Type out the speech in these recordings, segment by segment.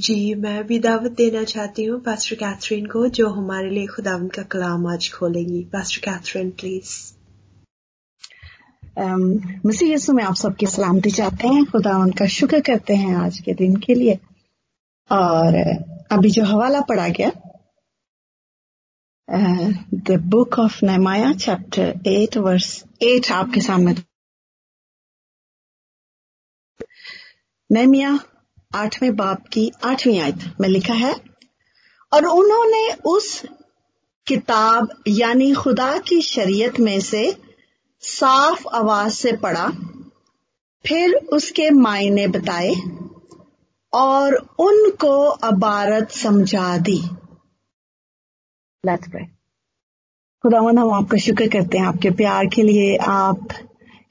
जी, मैं भी दावत देना चाहती हूँ पास्टर कैथरीन को, जो हमारे लिए खुदावन का कलाम आज खोलेंगी। Pastor Catherine, please. मसीह यीशु, में आप सबकी सलामती चाहते हैं। खुदावन का शुक्र करते हैं आज के दिन के लिए। और अभी जो हवाला पढ़ा गया the book of Nehemiah chapter eight verse eight आपके सामने। नमिया आठवें बाप की आठवीं आयत में लिखा है और उन्होंने उस किताब यानी खुदा की शरीयत में से साफ़ आवाज़ से पढ़ा फिर उसके मायने बताए और उनको अबारत समझा दी। लेट्स प्रे खुदावन हम आपका शुक्र करते हैं आपके प्यार के लिए आप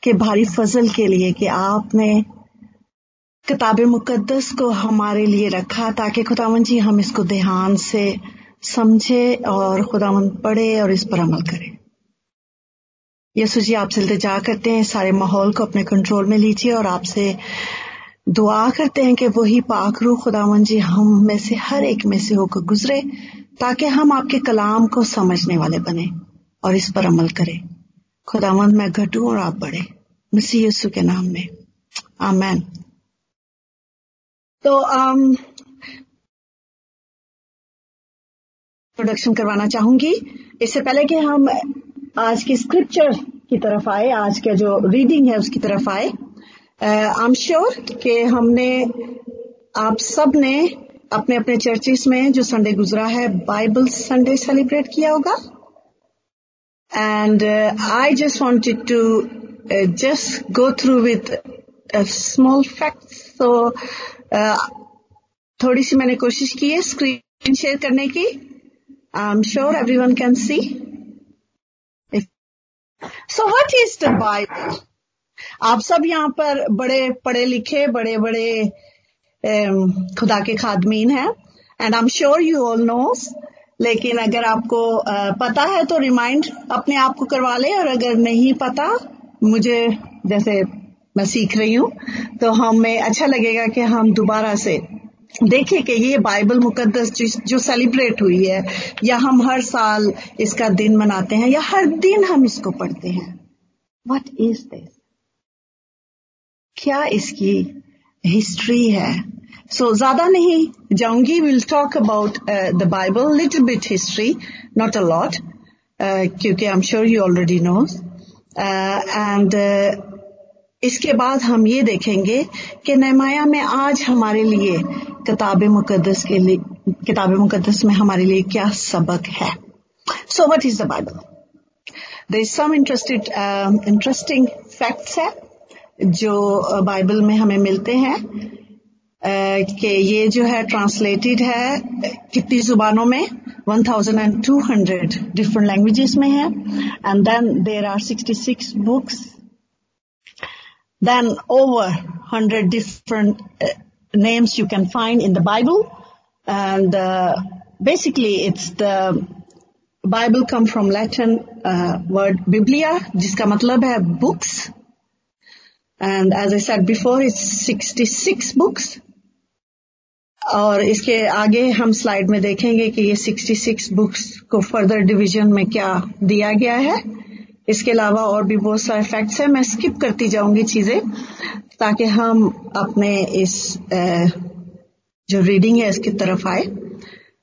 के भारी फजल के लिए कि आपने किताब मुकद्दस को हमारे लिए रखा ताकि खुदावन जी हम इसको ध्यान से समझे और खुदावन पढ़े और इस पर अमल करें। यसु जी आपसे इल्तजा करते हैं, सारे माहौल को अपने कंट्रोल में लीजिए और आपसे दुआ करते हैं कि वही पाक रू खुदावन जी हम में से हर एक में से होकर गुजरे ताकि हम आपके कलाम को समझने वाले बने और इस पर अमल करें। खुदावन, मैं घटू और आप बढ़े। मसीह यीशु के नाम में। आमैन। तो प्रोडक्शन um, करवाना चाहूँगी। इससे पहले कि हम आज की स्क्रिप्चर की तरफ़ आए आज का जो रीडिंग है उसकी तरफ़ आए आई एम श्योर कि हमने आप सबने अपने अपने चर्चिस में जो संडे गुजरा है बाइबल संडे सेलिब्रेट किया होगा। And I just wanted to just go through with small fact so थोड़ी सी मैंने कोशिश की है स्क्रीन शेयर करने की। I am sure everyone can see so what is the Bible आप सब यहाँ पर बड़े, पढ़े लिखे बड़े बड़े खुदा के खादमीन हैं। And I am sure you all knows लेकिन अगर आपको पता है तो रिमाइंड अपने आप को करवा ले, और अगर नहीं पता, मुझे जैसे मैं सीख रही हूँ। तो हमें अच्छा लगेगा कि हम दोबारा से देखें कि ये बाइबल मुकद्दस जो सेलिब्रेट हुई है या हम हर साल इसका दिन मनाते हैं या हर दिन हम इसको पढ़ते हैं। वट इज़ दिस क्या इसकी हिस्ट्री है? सो so, ज़्यादा नहीं जाऊँगी will talk about the Bible little bit history not a lot क्योंकि I am sure you already knows and इसके बाद हम ये देखेंगे कि नमाया में आज हमारे लिए किताब मुकदस के लिए किताब मुकदस में हमारे लिए क्या सबक है? So what is the Bible there is some interested interesting facts है जो बाइबल uh, में हमें मिलते हैं uh, कि ये जो है ट्रांसलेटेड है कितनी जुबानों में? 1200 डिफरेंट लैंग्वेजेस में है. And then there are 66 books than over 100 different uh, names you can find in the Bible. And uh, basically it's the Bible come from Latin uh, word Biblia, jiska matlab hai books. And as I said before, it's 66 books. और इसके आगे हम slide में देखेंगे कि ये 66 books को further division में क्या दिया गया है इसके अलावा और भी बहुत सारे फैक्ट्स हैं। मैं स्किप करती जाऊँगी चीज़ें, ताकि हम अपने इस जो रीडिंग है इसकी तरफ़ आए।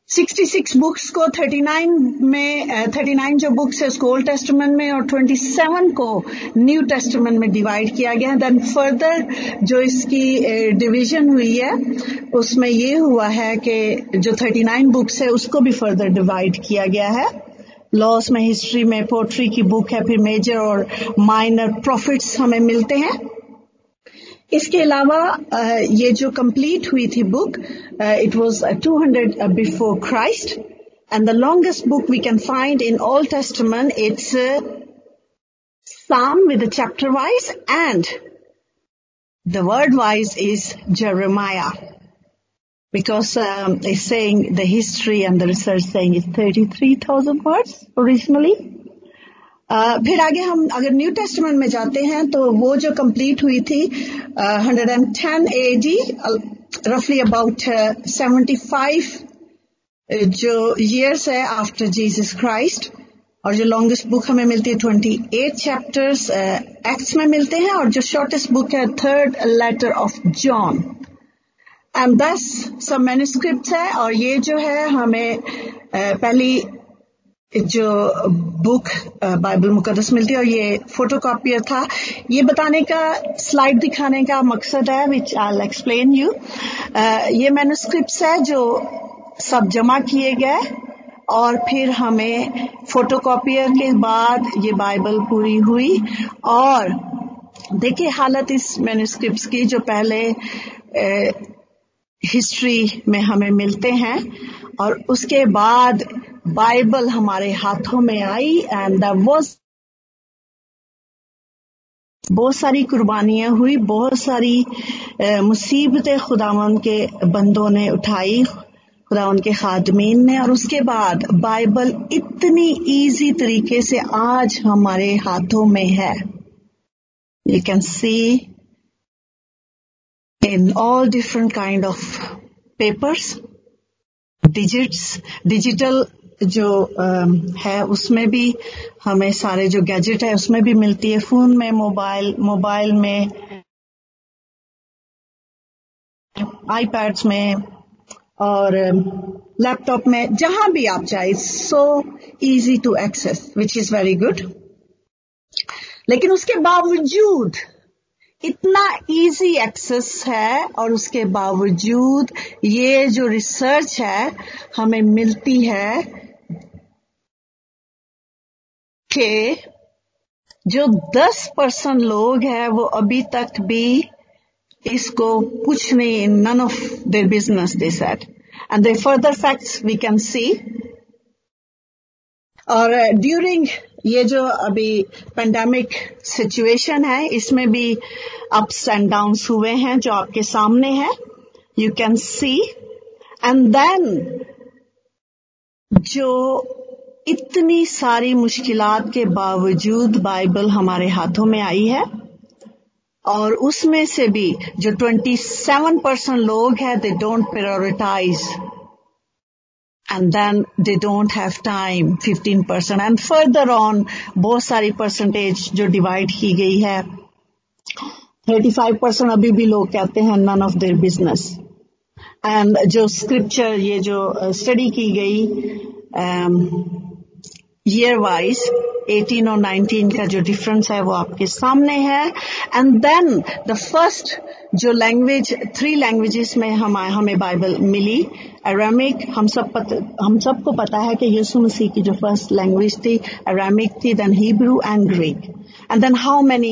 66 बुक्स को 39 में 39 जो बुक्स है उसको ओल्ड टेस्टमेंट में और 27 को न्यू टेस्टमेंट में डिवाइड किया गया है। देन फर्दर जो इसकी डिवीज़न हुई है, उसमें ये हुआ है कि जो 39 बुक्स है उसको भी फर्दर डिवाइड किया गया है। लॉस में हिस्ट्री में पोट्री की बुक है, फिर मेजर और माइनर प्रॉफिट्स हमें मिलते हैं। इसके अलावा ये जो कंप्लीट हुई थी book it was 200 before Christ and the longest book we can find in all testament it's Psalm with the chapter wise and the word wise is because um, they're saying the history and the research saying it's 33,000 words originally. Uh, फिर आगे हम अगर new testament में जाते हैं तो वो जो कंप्लीट हुई थी uh, 110 A D roughly about uh, 75 uh, जो years है after Jesus Christ और जो लॉन्गेस्ट बुक हमें मिलती है 28 चैप्टर्स एक्ट्स में मिलते हैं और जो शॉर्टेस्ट बुक है third letter of John and this सब मैन्यूस्क्रिप्ट है, और ये जो है, हमें पहली जो बुक बाइबल मुकदस मिलती है, और ये फ़ोटो फोटोकॉपियर था। ये बताने का स्लाइड दिखाने का मकसद है विच आई एक्सप्लेन यू ये मैन्यूस्क्रिप्ट है, जो सब जमा किए गए, और फिर हमें फोटोकॉपियर के बाद ये बाइबल पूरी हुई। और देखिए हालत इस मैन्यूस्क्रिप्ट की, जो पहले हिस्ट्री में हमें मिलते हैं और उसके बाद बाइबल हमारे हाथों में आई एंड वॉज़ बहुत सारी कुर्बानियाँ हुई, बहुत सारी मुसीबतें खुदावन के बंदों ने उठाई खुदावन के खादमीन ने और उसके बाद बाइबल इतनी इजी तरीके से आज हमारे हाथों में है। You can see in all different kind of papers digits digital जो है, उसमें भी हमें सारे जो गैजेट है, उसमें भी मिलती है। फ़ोन में मोबाइल मोबाइल में आईपैड्स में और लैपटॉप में, जहाँ भी आप चाहे so easy to access which is very good लेकिन उसके बावजूद इतना इजी एक्सेस है और उसके बावजूद ये जो रिसर्च है हमें मिलती है कि जो 10 परसेंट लोग हैं वो अभी तक भी इसको कुछ नहीं none of their business they set and the further facts we can see और ड्यूरिंग ये जो अभी पेंडेमिक सिचुएशन है, इसमें भी अप्स एंड डाउन्स हुए हैं जो आपके सामने है। You can see and then जो इतनी सारी मुश्किलात के बावजूद बाइबल हमारे हाथों में आई है, और उसमें से भी जो 27 परसेंट लोग हैं they don't prioritise and then they don't have time 15 percent and further on बहुत सारी परसेंटेज जो डिवाइड की गई है 35 परसेंट अभी भी लोग कहते हैं none of their business and जो स्क्रिप्चर ये जो स्टडी की गई um, ईयर वाइज 18 और 19 का जो डिफरेंस है वो आपके सामने है। एंड देन द फ़र्स्ट जो लैंग्वेज थ्री लैंग्वेजेस में हम हमें बाइबल मिली अरामिक हम सब पत, हम सबको पता है कि यीशु मसीह की जो फ़र्स्ट लैंग्वेज थी अरामिक थी then Hebrew and Greek and then how many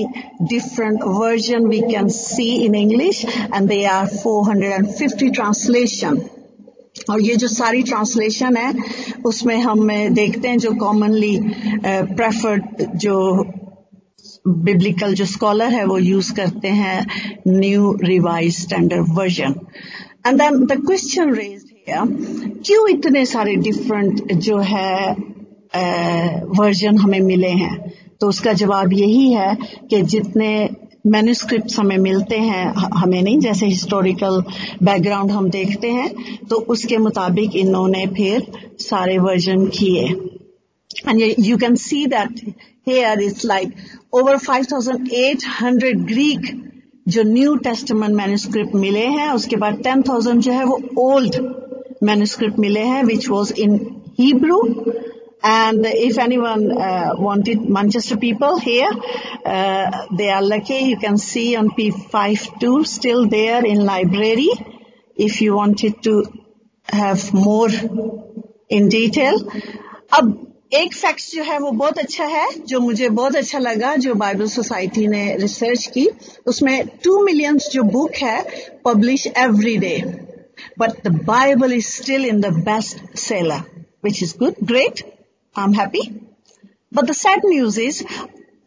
different version we can see in English? And they are 450 translation और ये जो सारी ट्रांसलेशन है, उसमें हम देखते हैं जो कॉमनली प्रेफर्ड जो बिब्लिकल जो स्कॉलर है, वो यूज़ करते हैं new revise standard version and then the question raise क्यों इतने सारे डिफरेंट जो है वर्जन हमें मिले हैं? तो उसका जवाब यही है कि जितने मैन्यूस्क्रिप्ट हमें मिलते हैं हमें नहीं जैसे हिस्टोरिकल बैकग्राउंड हम देखते हैं तो उसके मुताबिक इन्होंने फिर सारे वर्जन किए। And you can see that here is like over 5800 Greek जो न्यू टेस्टमेंट मैन्यूस्क्रिप्ट मिले हैं उसके बाद 10,000 जो है वो ओल्ड मैन्यूस्क्रिप्ट मिले हैं which was in Hebrew And if anyone uh, wanted Manchester people here, uh, they are lucky. You can see on P52 still there in library. If you wanted to have more in detail. अब एक fact जो है वो बहुत अच्छा है जो मुझे बहुत अच्छा लगा जो बाइबल सोसाइटी ने रिसर्च की उसमें टू मिलियंस जो बुक है publish every day but the Bible is still in the best seller which is good great I'm happy. But the sad news is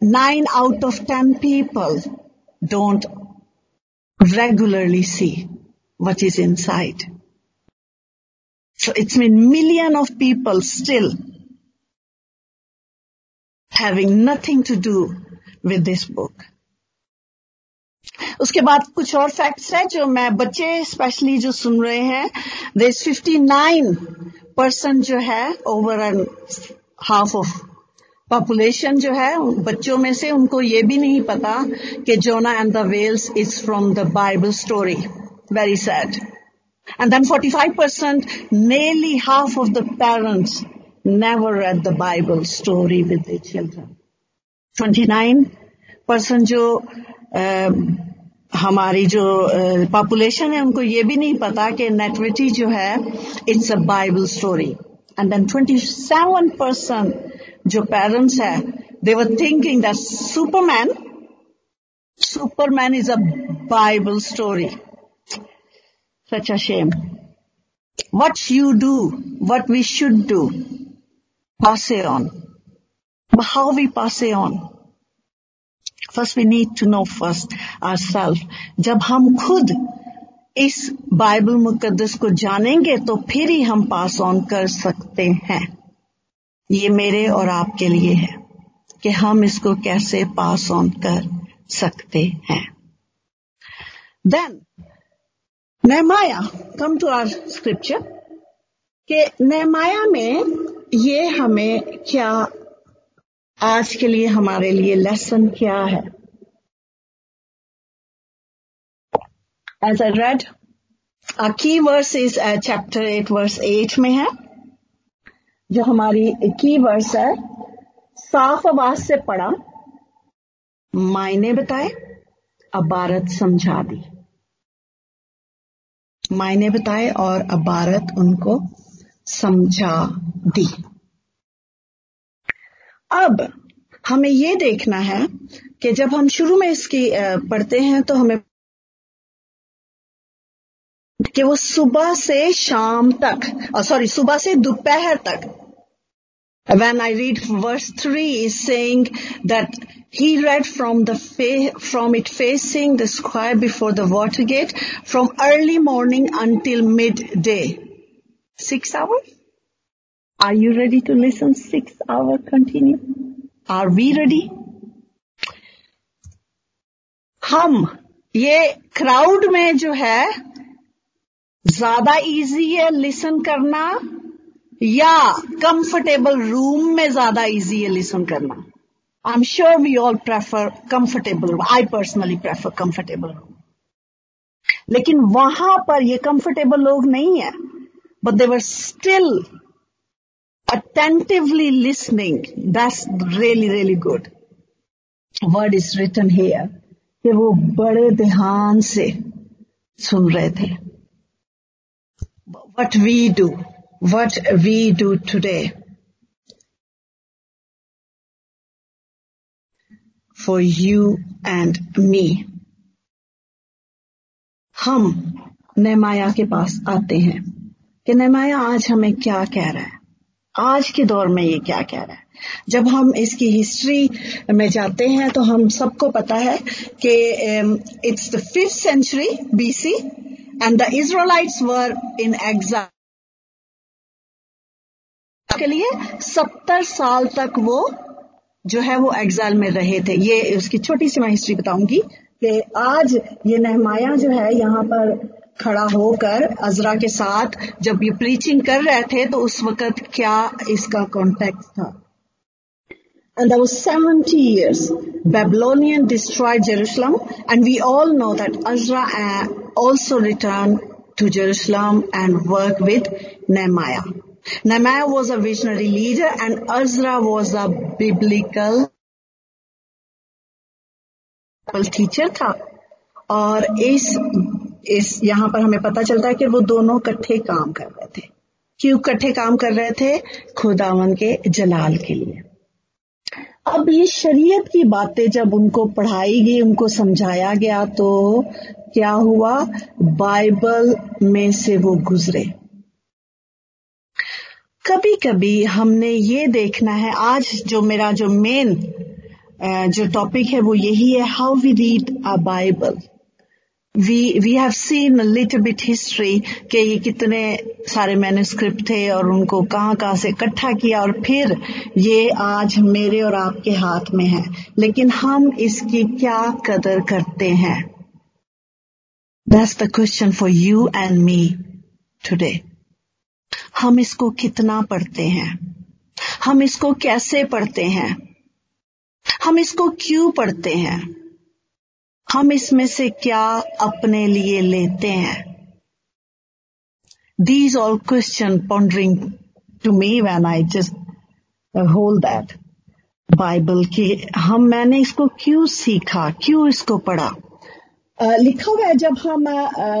nine out of 10 people don't regularly see what is inside. So it's been million of people still having nothing to do with this book. उसके बाद कुछ और facts है जो मैं बच्चे specially जो सुन रहे हैं दे इज 59 पर्सन जो है ओवरऑल हाफ़ ऑफ़ पॉपुलेशन जो है बच्चों में से उनको ये भी नहीं पता कि Jonah and the whales is from the Bible story very sad and then 45 percent nearly half of the parents never at the Bible story with the children twenty nine percent जो uh, हमारी जो population है उनको ये भी नहीं पता कि नेटविटी जो है it's a Bible story and then 27 percent जो पेरेंट्स है they were thinking that Superman Superman is a Bible story such a shame do, what we should do, pass it on. How we pass it on? First we need to know first our self जब हम खुद इस Bible मुकदस को जानेंगे तो फिर ही हम pass on कर सकते हैं। ये मेरे और आपके लिए है कि हम इसको कैसे पास ऑन कर सकते हैं। Then Nehemiah come to our scripture के नहमाया में ये हमें क्या आज के लिए हमारे लिए लेसन क्या है? एज आई रेड की verse is chapter eight verse eight में है। जो हमारी की वर्स है, साफ़ आवाज़ से पढ़ा, मायने बताए, अबारत समझा दी। मायने बताए और अबारत उनको समझा दी। अब हमें ये देखना है कि जब हम शुरू में इसकी पढ़ते हैं तो हमें कि वो सुबह से शाम तक सॉरी सुबह से दोपहर तक when I read verse three is saying that he read from the from it facing the square before the water gate from early morning until midday six hours Are you ready to listen six hour continue? Are we ready? हम, ये crowd में जो है, ज़्यादा easy है listen करना, या comfortable room में ज़्यादा इजी है लिसन करना I am sure we all prefer comfortable I personally prefer comfortable room लेकिन वहाँ पर ये कंफर्टेबल लोग नहीं है but they're still attentively listening, that's really, really good. Word is written here कि वो बड़े ध्यान से सुन रहे थे What we do, what we do today for you and me. हम नेमाया के पास आते हैं कि नेमाया आज हमें क्या कह रहा है आज के दौर में ये क्या कह रहा है? जब हम इसकी हिस्ट्री में जाते हैं तो हम सबको पता है कि it's the fifth century B C and the Israelites were in exam के लिए सत्तर साल तक वो जो है वो एग्जाइल में रहे थे। ये उसकी छोटी सी मैं हिस्ट्री बताऊँगी कि आज ये नहमाया जो है, यहाँ पर खड़ा होकर अजरा के साथ जब ये प्रीचिंग कर रहे थे तो उस वक्त क्या इसका कॉन्टेक्ट था And there was 70 years. Babylonian destroyed Jerusalem and we all know that Azra also returned to Jerusalem and worked with Nehemiah. Nehemiah was a visionary leader and Azra was a biblical teacher था और इस इस, यहाँ पर हमें पता चलता है कि वो दोनों इकट्ठे काम कर रहे थे। क्यों इकट्ठे काम कर रहे थे? खुदावन के जलाल के लिए। अब ये शरीयत की बातें जब उनको पढ़ाई गई, उनको समझाया गया तो क्या हुआ? बाइबल में से वो गुजरे। कभी कभी हमने ये देखना है, आज जो मेरा जो मेन जो टॉपिक है, वो यही है how we read a Bible we we have seen little bit history के ये कितने सारे मैन्युस्क्रिप्ट थे और उनको कहाँ कहाँ से इकट्ठा किया और फिर ये आज मेरे और आपके हाथ में है। लेकिन हम इसकी क्या कदर करते हैं? That's the question for you and me today. हम इसको कितना पढ़ते हैं? हम इसको कैसे पढ़ते हैं? हम इसको क्यों पढ़ते हैं? हम इसमें से क्या अपने लिए लेते हैं? These all question pondering to me when I just hold that Bible की हम, मैंने इसको क्यों सीखा? क्यों इसको पढ़ा? लिखा हुआ है, जब हम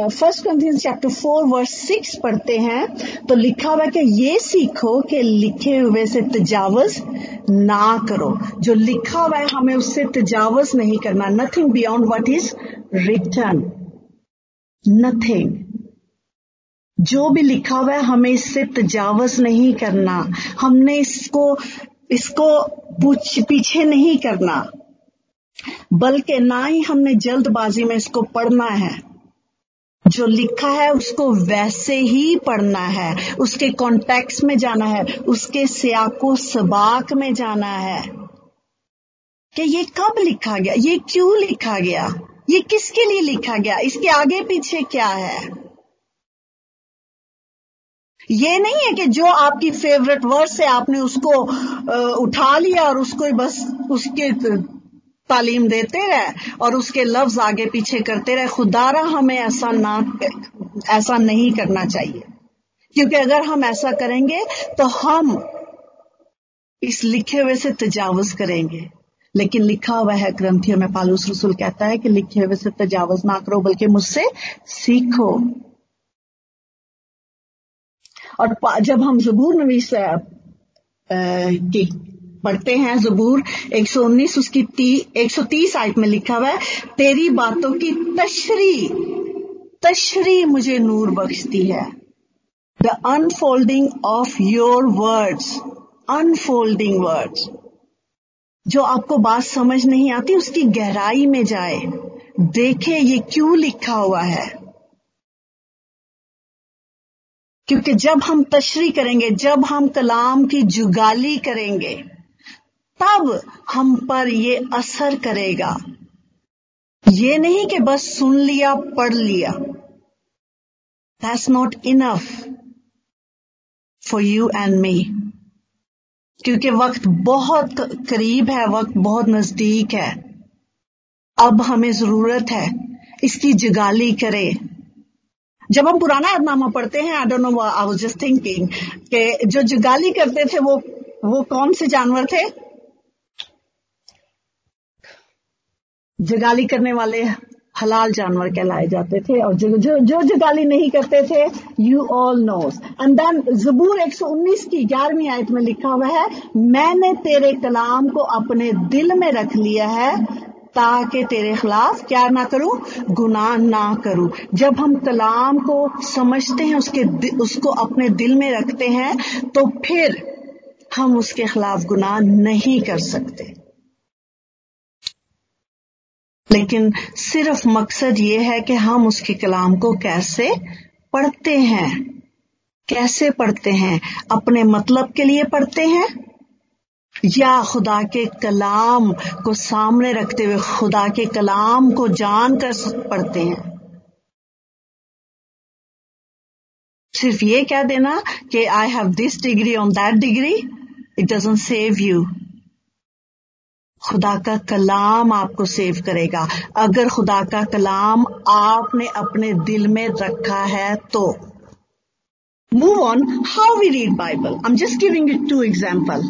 first Corinthians chapter four verse six पढ़ते हैं तो लिखा हुआ है कि ये सीखो कि लिखे हुए से तजावज ना करो। जो लिखा हुआ है, हमें उससे तजावज नहीं करना। Nothing beyond what is written nothing जो भी लिखा हुआ है, हमें इससे तजावज नहीं करना। हमने इसको इसको पीछे नहीं करना। बल्कि ना ही हमने जल्दबाजी में इसको पढ़ना है। जो लिखा है, उसको वैसे ही पढ़ना है। उसके कॉन्टेक्स में जाना है। उसके सियाको सबाक में जाना है। कि ये कब लिखा गया? ये क्यों लिखा गया? ये किसके लिए लिखा गया? इसके आगे पीछे क्या है? ये नहीं है कि जो आपकी फेवरेट वर्ड्स है, आपने उसको उठा लिया और उसको बस उसके तालीम देते रहे और उसके लफ्ज आगे पीछे करते रहे। खुदारा हमें ऐसा ना, ऐसा नहीं करना चाहिए। क्योंकि अगर हम ऐसा करेंगे तो हम इस लिखे हुए से तजावज करेंगे। लेकिन लिखा हुआ है ग्रंथियों में, पालूस रसुल कहता है कि लिखे हुए से तजावज ना करो, बल्कि मुझसे सीखो। और जब हम जबूर नवीस की पढ़ते हैं जबूर। 119 उसकी ती, 130 आयत में लिखा हुआ है तेरी बातों की तशरी तशरी मुझे नूर बख्शती है। The unfolding of your words unfolding words जो आपको बात समझ नहीं आती उसकी गहराई में जाए। देखे ये क्यों लिखा हुआ है। क्योंकि जब हम तशरी करेंगे जब हम कलाम की जुगाली करेंगे तब हम पर ये असर करेगा। ये नहीं कि बस सुन लिया, पढ़ लिया। That's not enough for you and me क्योंकि वक्त बहुत करीब है, वक्त बहुत नज़दीक है। अब हमें ज़रूरत है, इसकी जगाली करे। जब हम पुराना अदनामा पढ़ते हैं I don't know I was just thinking कि जो जगाली करते थे, वो वो कौन से जानवर थे? जगाली करने वाले हलाल जानवर कहलाए जाते थे और जो जो, जो जगाली नहीं करते थे you all knows and then जबूर 119 की ग्यारहवीं आयत में लिखा हुआ है मैंने तेरे कलाम को अपने दिल में रख लिया है ताकि तेरे खिलाफ क्या ना करूँ? गुनाह ना करूँ। जब हम कलाम को समझते हैं उसके उसको अपने दिल में रखते हैं तो फिर हम उसके खिलाफ गुनाह नहीं कर सकते। लेकिन सिर्फ़ मकसद ये है कि हम उसके कलाम को कैसे पढ़ते हैं। कैसे पढ़ते हैं? अपने मतलब के लिए पढ़ते हैं? या खुदा के कलाम को सामने रखते हुए खुदा के कलाम को जान कर पढ़ते हैं? सिर्फ़ ये कह देना कि I have this degree on that degree it doesn't save you खुदा का कलाम आपको सेव करेगा। अगर खुदा का कलाम आपने अपने दिल में रखा है तो। Move on how we read Bible I am just giving it to example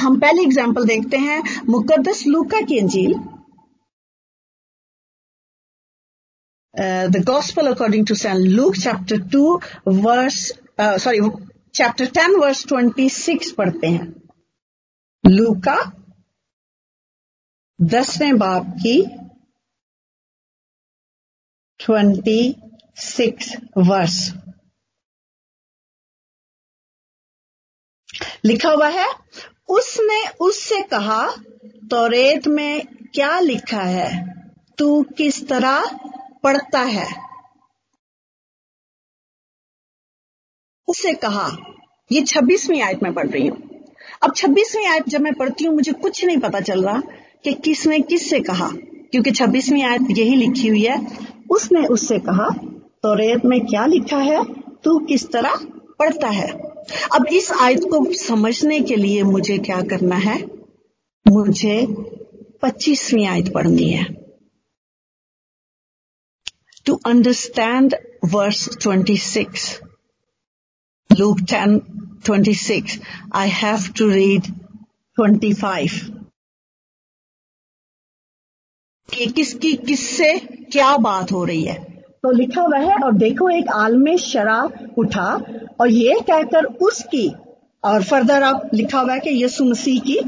हम पहले एग्ज़ाम्पल देखते हैं मुकदस लूका की अंजील। The gospel according to saint Luke chapter two verse sorry chapter ten verse twenty six पढ़ते हैं। लूका, दसवें बाप की ट्वेंटी सिक्स वर्ष। लिखा हुआ है, उसने उससे कहा, तोरेत में क्या लिखा है? तू किस तरह पढ़ता है? उससे कहा, ये छब्बीसवीं आयत में पढ़ रही हूँ। अब छब्बीसवीं आयत जब मैं पढ़ती हूँ, मुझे कुछ नहीं पता चल रहा कि किसने किससे कहा, क्योंकि छब्बीसवीं आयत यही लिखी हुई है। उसने उससे कहा तो रेत में क्या लिखा है? तू किस तरह पढ़ता है। अब इस आयत को समझने के लिए मुझे क्या करना है? मुझे पच्चीसवीं आयत पढ़नी है। To understand verse twenty six Luke ten twenty six I have to read twenty five कि किसकी किससे क्या बात हो रही है? तो लिखा हुआ है, और देखो, एक आलमे शराब उठा, और ये कहकर उसकी, और फर्दर आप लिखा हुआ है कि यीशु मसीह की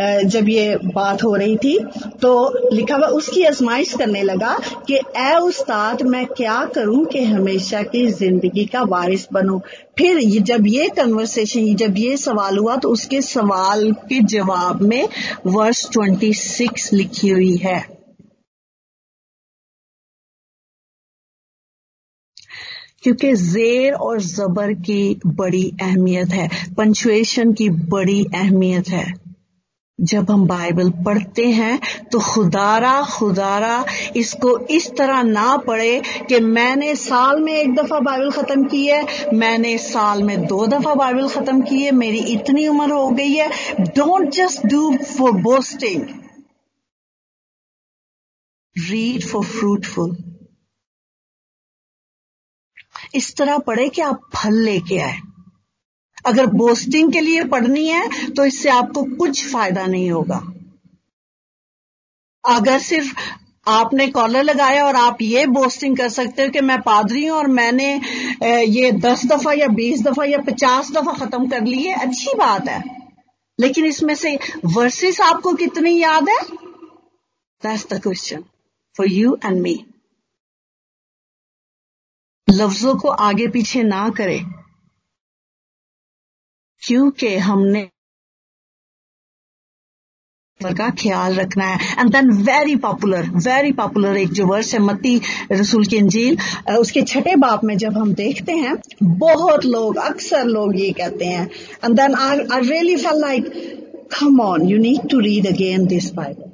जब ये बात हो रही थी तो लिखा हुआ उसकी आजमाइश करने लगा कि ए उस्ताद, मैं क्या करूँ कि हमेशा की ज़िंदगी का वारिस बनूं? फिर जब ये कन्वर्सेशन जब ये सवाल हुआ तो उसके सवाल के जवाब में वर्ष 26 लिखी हुई है। क्योंकि जेर और जबर की बड़ी अहमियत है पंचुएशन की बड़ी अहमियत है। जब हम बाइबल पढ़ते हैं तो खुदारा खुदारा, इसको इस तरह ना पढ़े कि मैंने साल में एक दफ़ा बाइबल खत्म की है, मैंने साल में दो दफ़ा बाइबल खत्म की है, मेरी इतनी उम्र हो गई है। Don't just do for boasting read for fruitful इस तरह पढ़े कि आप फल लेके आए। अगर बोस्टिंग के लिए पढ़नी है तो इससे आपको कुछ फ़ायदा नहीं होगा। अगर सिर्फ़ आपने कॉलर लगाया और आप ये बोस्टिंग कर सकते हो कि मैं पादरी हूँ और मैंने ये दस दफ़ा या बीस दफ़ा या पचास दफ़ा खत्म कर ली है, अच्छी बात है। लेकिन इसमें से वर्सेस आपको कितनी याद है? That's the question for you and me लफ्जों को आगे पीछे ना करें। क्योंकि हमने का ख्याल रखना है। And then very popular very popular एक जो वर्ष है, मत्ती रसूल की अंजील। उसके छठे बाप में जब हम देखते हैं, बहुत लोग, अक्सर लोग ये कहते हैं। And then I I really feel like come on you need to read again this Bible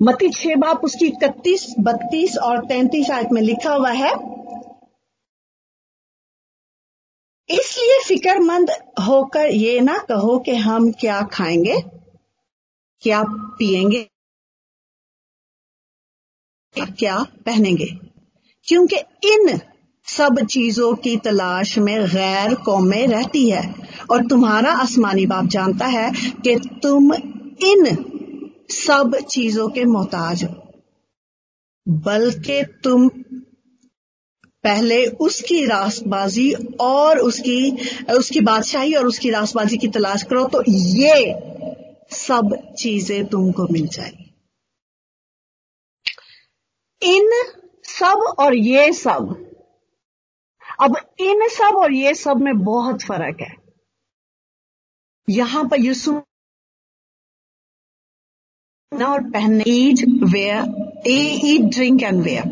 मती छह बाप उसकी इकतीस, बत्तीस और तैतीस आयत में लिखा हुआ है इसलिए फिक्रमंद होकर ये ना कहो कि हम क्या खाएँगे, क्या पिएँगे क्या पहनेंगे। क्योंकि इन सब चीज़ों की तलाश में गैर कौमें रहती है। और तुम्हारा आसमानी बाप जानता है कि तुम इन सब चीज़ों के मोहताज हो। बल्कि तुम पहले उसकी रासबाजी और उसकी उसकी बादशाही और उसकी रासबाजी की तलाश करो तो ये सब चीज़ें तुमको मिल जाएगी। इन सब और ये सब। अब इन सब और ये सब में बहुत फ़र्क है। यहाँ पर यूसु और पहने eat wear a eat, drink and wear.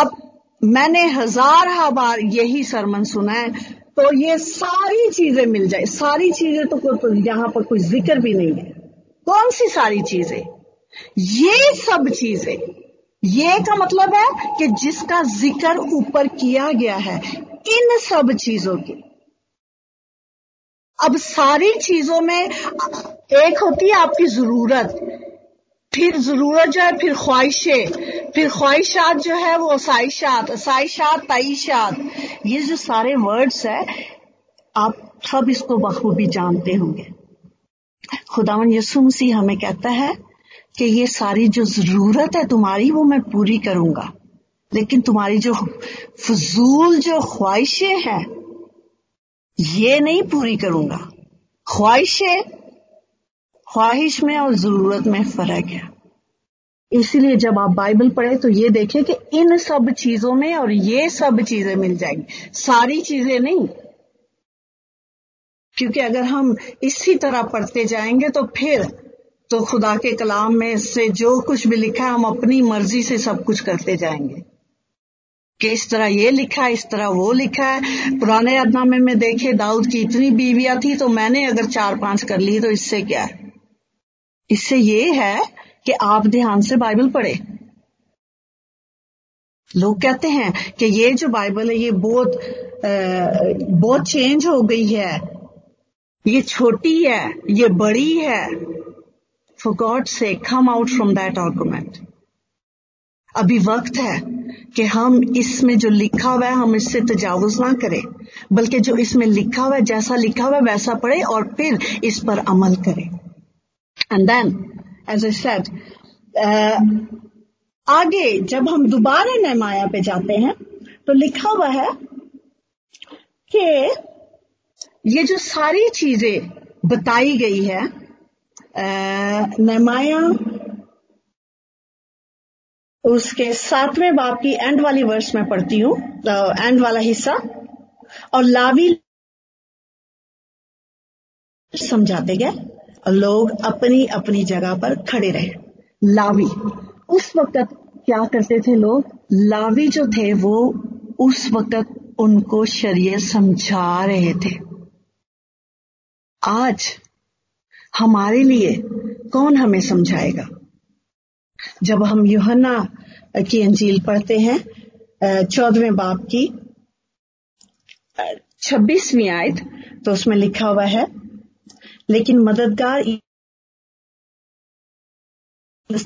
अब मैंने हज़ार बार यही सरमन सुना है तो ये सारी चीज़ें मिल जाए। सारी चीज़ें तो, यहाँ पर कोई ज़िक्र भी नहीं है। कौन सी सारी चीज़ें? ये सब चीज़ें। ये का मतलब है कि जिसका ज़िक्र ऊपर किया गया है इन सब चीज़ों की। अब सारी चीज़ों में एक होती है आपकी ज़रूरत। फिर ज़रूरत जो है, फिर ख्वाहिशें। फिर ख्वाहिशात जो है, वो साइशात साइशात तईशात। ये जो सारे वर्ड्स है, आप सब इसको बखूबी जानते होंगे। खुदावन यसु मसीह हमें कहता है कि ये सारी जो ज़रूरत है तुम्हारी, वो मैं पूरी करूँगा। लेकिन तुम्हारी जो फजूल, जो ख्वाहिशें हैं, ये नहीं पूरी करूँगा। ख्वाहिशें ख्वाहिश में और ज़रूरत में फ़र्क है। इसलिए जब आप बाइबल पढ़े तो ये देखें कि इन सब चीज़ों में और ये सब चीज़ें मिल जाएँगी। सारी चीज़ें नहीं। क्योंकि अगर हम इसी तरह पढ़ते जाएँगे तो फिर तो खुदा के कलाम में से जो कुछ भी लिखा है, हम अपनी मर्ज़ी से सब कुछ करते जाएँगे। कि इस तरह ये लिखा है इस तरह वो लिखा है। पुराने अदनामे में देखे, दाऊद की इतनी बीवियाँ थी तो मैंने अगर चार पाँच कर ली तो इससे क्या है? इससे ये है कि आप ध्यान से बाइबल पढ़े। लोग कहते हैं कि ये जो बाइबल है, ये बहुत बहुत चेंज हो गई है। ये छोटी है, ये बड़ी है। For God sake come out from that argument अभी वक्त है कि हम इसमें जो लिखा हुआ है, हम इससे तजावुज ना करें, बल्कि जो इसमें लिखा हुआ है, जैसा लिखा हुआ है, वैसा पढ़े और फिर इस पर अमल करें। And then as I said आगे जब हम दोबारा नमाया पे जाते हैं तो लिखा हुआ है कि ये जो सारी चीज़ें बताई गई है नमाया उसके सातवें बाप की एंड वाली वर्ष में पढ़ती हूँ एंड वाला हिस्सा, और लावी समझाते गए। लोग अपनी अपनी जगह पर खड़े रहे। लावी। उस वक्त क्या करते थे लोग? लावी जो थे, वो उस वक्त उनको शरीय समझा रहे थे। आज हमारे लिए कौन हमें समझाएगा? जब हम योहन्ना की अंजील पढ़ते हैं चौदहवें बाप की छब्बीसवीं आयत तो उसमें लिखा हुआ है लेकिन मददगार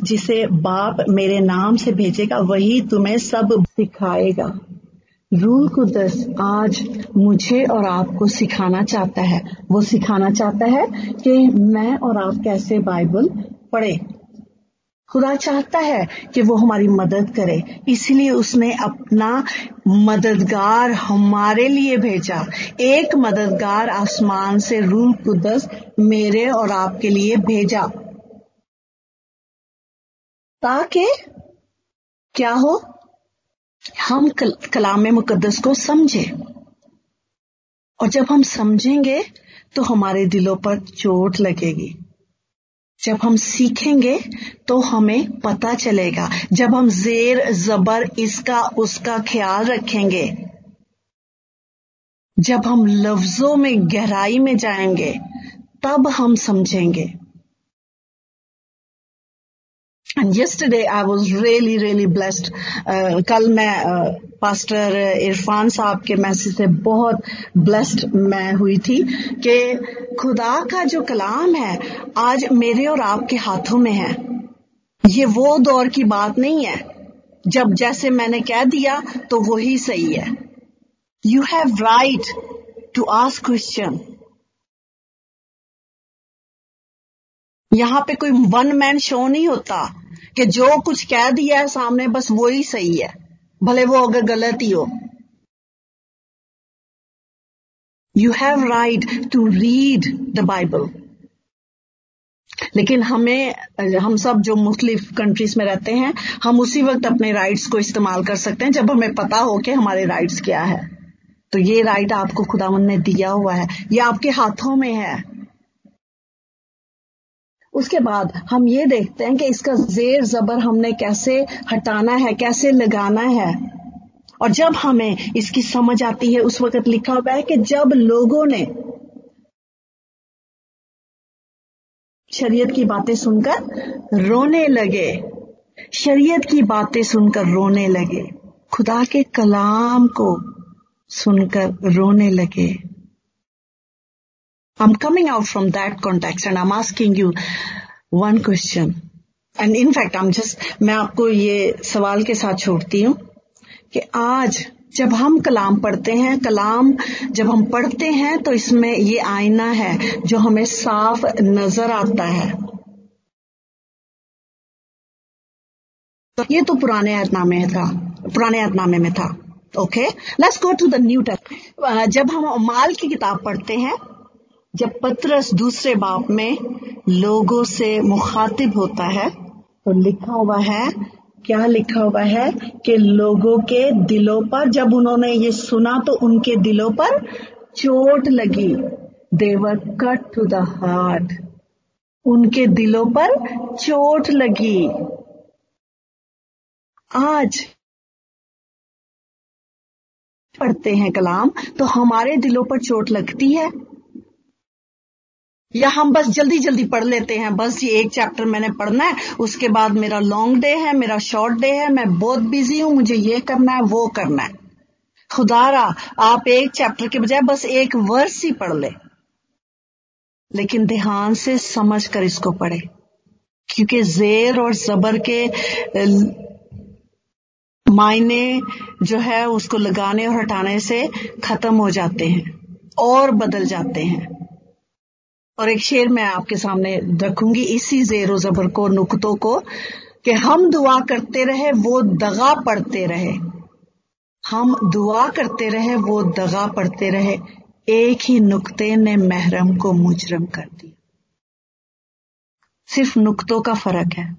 जिसे बाप मेरे नाम से भेजेगा, वही तुम्हें सब सिखाएगा। रूल कुदस आज मुझे और आपको सिखाना चाहता है। वो सिखाना चाहता है कि मैं और आप कैसे बाइबल पढ़े। खुदा चाहता है कि वो हमारी मदद करे। इसलिए उसने अपना मददगार हमारे लिए भेजा। एक मददगार आसमान से रूह कुदस मेरे और आपके लिए भेजा। ताकि क्या हो? हम कल, कलाम मुकदस को समझे। और जब हम समझेंगे तो हमारे दिलों पर चोट लगेगी। जब हम सीखेंगे तो हमें पता चलेगा। जब हम जेर, जबर, इसका, उसका ख्याल रखेंगे, जब हम लफ्जों में गहराई में जाएँगे, तब हम समझेंगे। And yesterday I was really really blessed कल मैं पास्टर uh, इरफान साहब के मैसेज से बहुत ब्लेस्ड मैं हुई थी कि खुदा का जो कलाम है आज मेरे और आपके हाथों में है। ये वो दौर की बात नहीं है। जब जैसे मैंने कह दिया तो वही सही है। You have right to ask question यहाँ पे कोई वन मैन शो नहीं होता। कि जो कुछ कह दिया है सामने, बस वो ही सही है। भले वो अगर गलत ही हो। You have right to read the Bible लेकिन हमें, हम सब जो मुख्तलिफ़ कंट्रीज़ में रहते हैं, हम उसी वक्त अपने राइट्स को इस्तेमाल कर सकते हैं, जब हमें पता हो कि हमारे राइट्स क्या है। तो ये राइट आपको खुदावन ने दिया हुआ है। ये आपके हाथों में है। उसके बाद हम ये देखते हैं कि इसका जेर जबर हमने कैसे हटाना है, कैसे लगाना है। और जब हमें इसकी समझ आती है, उस वक्त लिखा हुआ है कि जब लोगों ने शरीयत की बातें सुनकर रोने लगे, शरीयत की बातें सुनकर रोने लगे, खुदा के कलाम को सुनकर रोने लगे। I'm coming out from that context and I'm asking you one question. And in fact, I'm just, मैं आपको ये सवाल के साथ छोड़ती हूँ कि आज जब हम कलाम पढ़ते हैं कलाम जब हम पढ़ते हैं तो इसमें ये आईना है जो हमें साफ़ नज़र आता है। ये तो पुराने अहदनामे था पुराने अहदनामे में था okay let's go to the new test जब हम माल की किताब पढ़ते हैं जब पत्रस दूसरे बाप में लोगों से मुखातिब होता है तो लिखा हुआ है, क्या लिखा हुआ है कि लोगों के दिलों पर, जब उन्होंने ये सुना तो उनके दिलों पर चोट लगी। They were cut to the heart उनके दिलों पर चोट लगी। आज पढ़ते हैं कलाम तो हमारे दिलों पर चोट लगती है। या हम बस जल्दी जल्दी पढ़ लेते हैं। बस ये एक चैप्टर मैंने पढ़ना है, उसके बाद मेरा लॉन्ग डे है, मेरा शॉर्ट डे है, मैं बहुत बिज़ी हूँ, मुझे ये करना है, वो करना है। खुदारा, आप एक चैप्टर के बजाय बस एक वर्स ही पढ़ ले। लेकिन ध्यान से समझ कर इसको पढ़े, क्योंकि जेर और जबर के मायने जो है, उसको लगाने और हटाने से खत्म हो जाते हैं और बदल जाते हैं। और एक शेर मैं आपके सामने रखूँगी इसी जेरो जबर को, नुकतों को, कि हम दुआ करते रहे, वो दगा पड़ते रहे। हम दुआ करते रहे, वो दगा पड़ते रहे। एक ही नुक्ते ने महरम को मुजरम कर दिया। सिर्फ़ नुक्तों का फ़र्क है।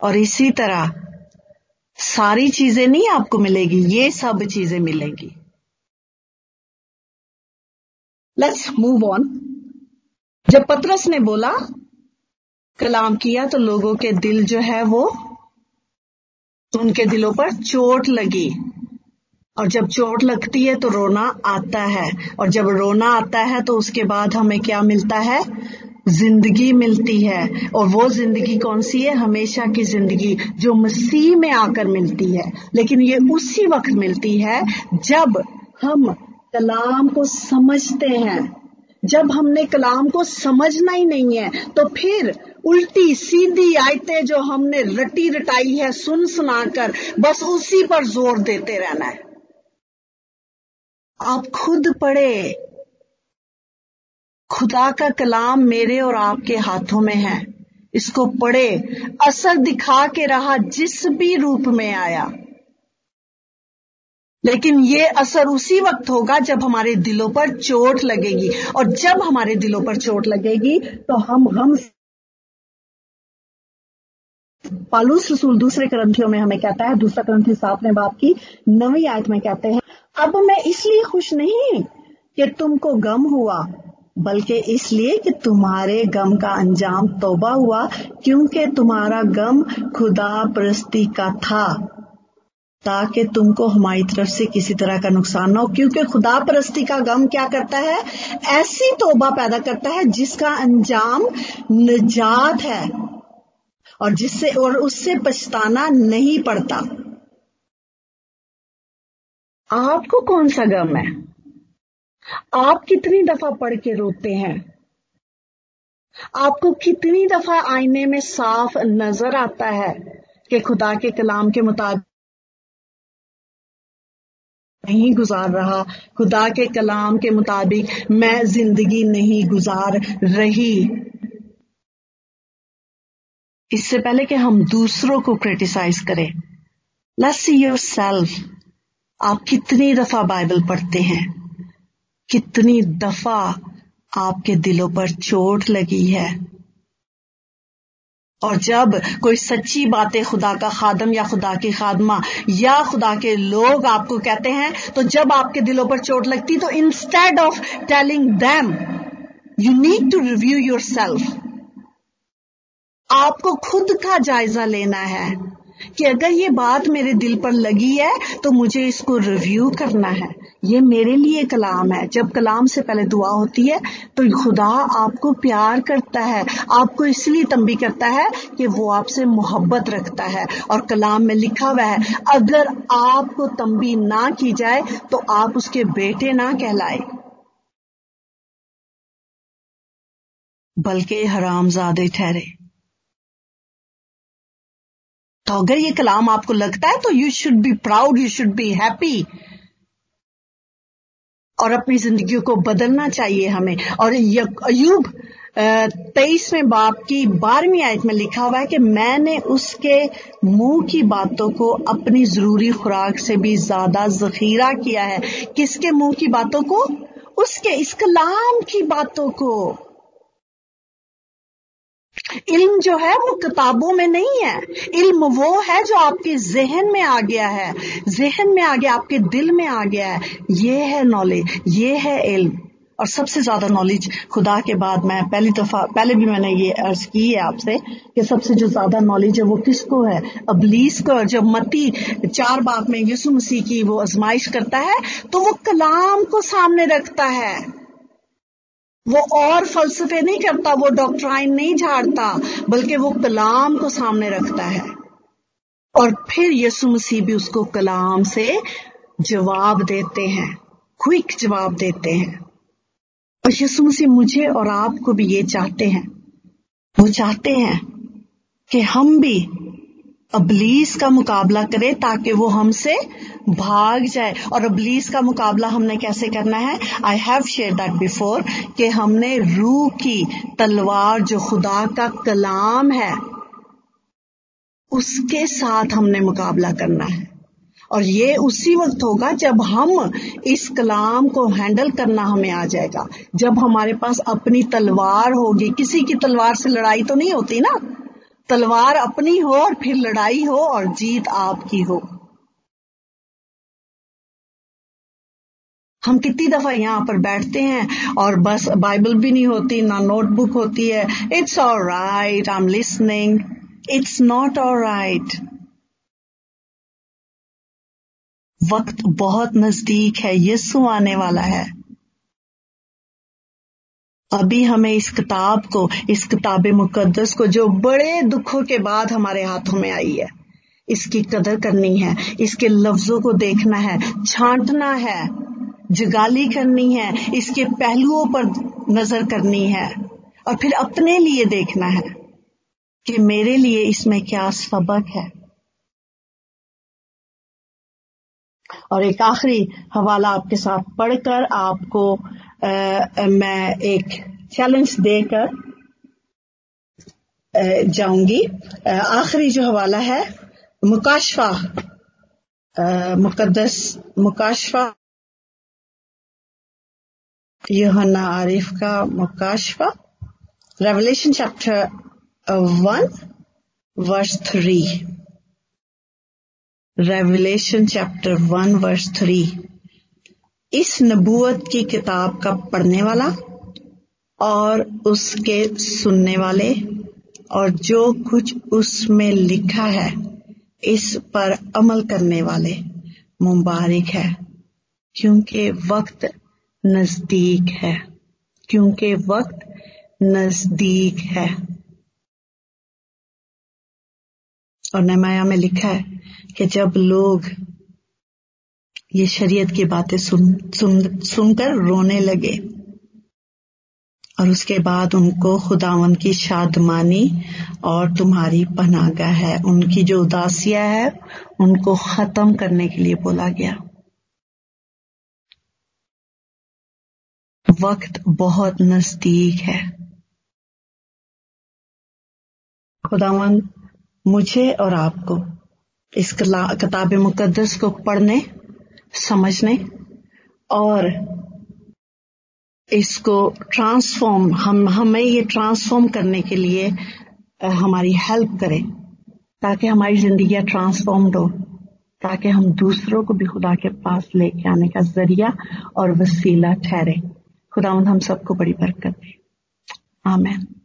और इसी तरह सारी चीज़ें नहीं आपको मिलेगी, ये सब चीज़ें मिलेंगी। लेट्स मूव ऑन जब पत्रस ने बोला, कलाम किया तो लोगों के दिल जो है वो, उनके दिलों पर चोट लगी। और जब चोट लगती है तो रोना आता है। और जब रोना आता है तो उसके बाद हमें क्या मिलता है? ज़िंदगी मिलती है। और वो ज़िंदगी कौन सी है? हमेशा की ज़िंदगी, जो मसीह में आकर मिलती है। लेकिन ये उसी वक्त मिलती है जब हम कलाम को समझते हैं। जब हमने कलाम को समझना ही नहीं है तो फिर उल्टी सीधी आयतें जो हमने रटी रटाई है, सुन सुनाकर बस उसी पर ज़ोर देते रहना है। आप खुद पढ़े। खुदा का कलाम मेरे और आपके हाथों में है। इसको पढ़े। असर दिखा के रहा जिस भी रूप में आया। लेकिन ये असर उसी वक्त होगा जब हमारे दिलों पर चोट लगेगी। और जब हमारे दिलों पर चोट लगेगी तो हम हम पालूस रसूल, दूसरे ग्रंथियों में हमें कहता है, दूसरा ग्रंथी सातवें बाप की नवी आयत में कहते हैं, अब मैं इसलिए खुश नहीं कि तुमको गम हुआ, बल्कि इसलिए कि तुम्हारे गम का अंजाम तोबा हुआ, क्योंकि तुम्हारा गम खुदा प्रस्ती का था। ताकि तुमको हमारी तरफ़ से किसी तरह का नुकसान ना हो, क्योंकि खुदा परस्ती का गम क्या करता है? ऐसी तोबा पैदा करता है जिसका अंजाम निजात है और जिससे और उससे पछताना नहीं पड़ता। आपको कौन सा गम है? आप कितनी दफ़ा पढ़ के रोते हैं? आपको कितनी दफ़ा आईने में साफ़ नज़र आता है कि खुदा के कलाम के मुताबिक नहीं गुजार रहा। खुदा के कलाम के मुताबिक मैं ज़िंदगी नहीं गुजार रही। इससे पहले कि हम दूसरों को क्रिटिसाइज करें लेट्स सी योर सेल्फ आप कितनी दफ़ा बाइबल पढ़ते हैं? कितनी दफ़ा आपके दिलों पर चोट लगी है? और जब कोई सच्ची बातें खुदा का खादम या खुदा की खादमा या खुदा के लोग आपको कहते हैं तो जब आपके दिलों पर चोट लगती तो instead of telling them you need to review yourself आपको खुद का जायजा लेना है। कि अगर ये बात मेरे दिल पर लगी है तो मुझे इसको रिव्यू करना है। ये मेरे लिए कलाम है। जब कलाम से पहले दुआ होती है तो खुदा आपको प्यार करता है। आपको इसलिए तंबी करता है कि वो आपसे मोहब्बत रखता है। और कलाम में लिखा हुआ है, अगर आपको तंबी ना की जाए तो आप उसके बेटे ना कहलाए। बल्कि हरामजादे ठहरे। तो अगर ये कलाम आपको लगता है तो you should be proud you should be happy और अपनी ज़िंदगी को बदलना चाहिए हमें। और अयूब तेईसवें बाप की बारहवीं आयत में लिखा हुआ है कि मैंने उसके मुँह की बातों को अपनी ज़रूरी खुराक से भी ज़्यादा जखीरा किया है। किसके मुँह की बातों को? उसके, इस कलाम की बातों को। इल्म जो है वो किताबों में नहीं है। इल्म वो है जो आपके जहन में आ गया है। जहन में आ गया, आपके दिल में आ गया है। ये है नॉलेज ये है इल्म। और सबसे ज़्यादा नॉलेज खुदा के बाद मैं पहली दफ़ा, पहले भी मैंने ये अर्ज़ की है आपसे कि सबसे जो ज़्यादा नॉलेज है वो किसको है? अबलीस को। जब मती चार बाप में यीशु मसीह की वो आजमाइश करता है तो वो कलाम को सामने रखता है। वो और फलसफे नहीं करता, वो डॉक्ट्राइन नहीं झाड़ता, बल्कि वो कलाम को सामने रखता है। और फिर यसु मसीह भी उसको कलाम से जवाब देते हैं क्विक जवाब देते हैं। और यसु मसीह मुझे और आपको भी ये चाहते हैं। वो चाहते हैं कि हम भी अबलीस का मुकाबला करें ताकि वो हमसे भाग जाए। और अबलीस का मुकाबला हमने कैसे करना है? I have share that before कि हमने रूह की तलवार, जो खुदा का कलाम है, उसके साथ हमने मुकाबला करना है। और ये उसी वक्त होगा जब हम इस कलाम को हैंडल करना हमें आ जाएगा। जब हमारे पास अपनी तलवार होगी। किसी की तलवार से लड़ाई तो नहीं होती ना? तलवार अपनी हो और फिर लड़ाई हो और जीत आपकी हो। हम कितनी दफ़ा यहाँ पर बैठते हैं और बस बाइबल भी नहीं होती, ना नोटबुक होती है। It's all right I am listening it's not all right वक्त बहुत नज़दीक है, यीशु आने वाला है। अभी हमें इस किताब को, इस किताब मुकद्दस को, जो बड़े दुखों के बाद हमारे हाथों में आई है, इसकी कदर करनी है, इसके लफ्जों को देखना है, छांटना है। जगाली करनी है इसके पहलुओं पर नज़र करनी है और फिर अपने लिए देखना है कि मेरे लिए इसमें क्या सबक है। और एक आखिरी हवाला आपके साथ पढ़कर आपको आ, मैं एक चैलेंज देकर जाऊँगी। आखिरी जो हवाला है मुकाशफा मुकदस मुकाशफा योहन्ना आरिफ का मुकाशफा revelation chapter one verse three revelation chapter one verse three इस नबूवत की किताब का पढ़ने वाला और उसके सुनने वाले और जो कुछ उसमें लिखा है, इस पर अमल करने वाले मुबारक है, क्योंकि वक्त नज़दीक है, क्योंकि वक्त नज़दीक है। और नमाया में लिखा है कि जब लोग ये शरीयत की बातें सुन सुन, सुनकर रोने लगे और उसके बाद उनको खुदावन की शादमानी और तुम्हारी पनागा है, उनकी जो उदासिया है, उनको खत्म करने के लिए बोला गया। वक्त बहुत नज़दीक है। खुदावन मुझे और आपको इस किताब मुकद्दस को पढ़ने, समझने और इसको ट्रांसफॉर्म हम, हमें ये ट्रांसफॉर्म करने के लिए हमारी हेल्प करें, ताकि हमारी ज़िंदगी ट्रांसफॉर्म्ड हो, ताकि हम दूसरों को भी खुदा के पास लेके आने का ज़रिया और वसीला ठहरे। खुदा हम सबको बड़ी बरकत दे। आमेन।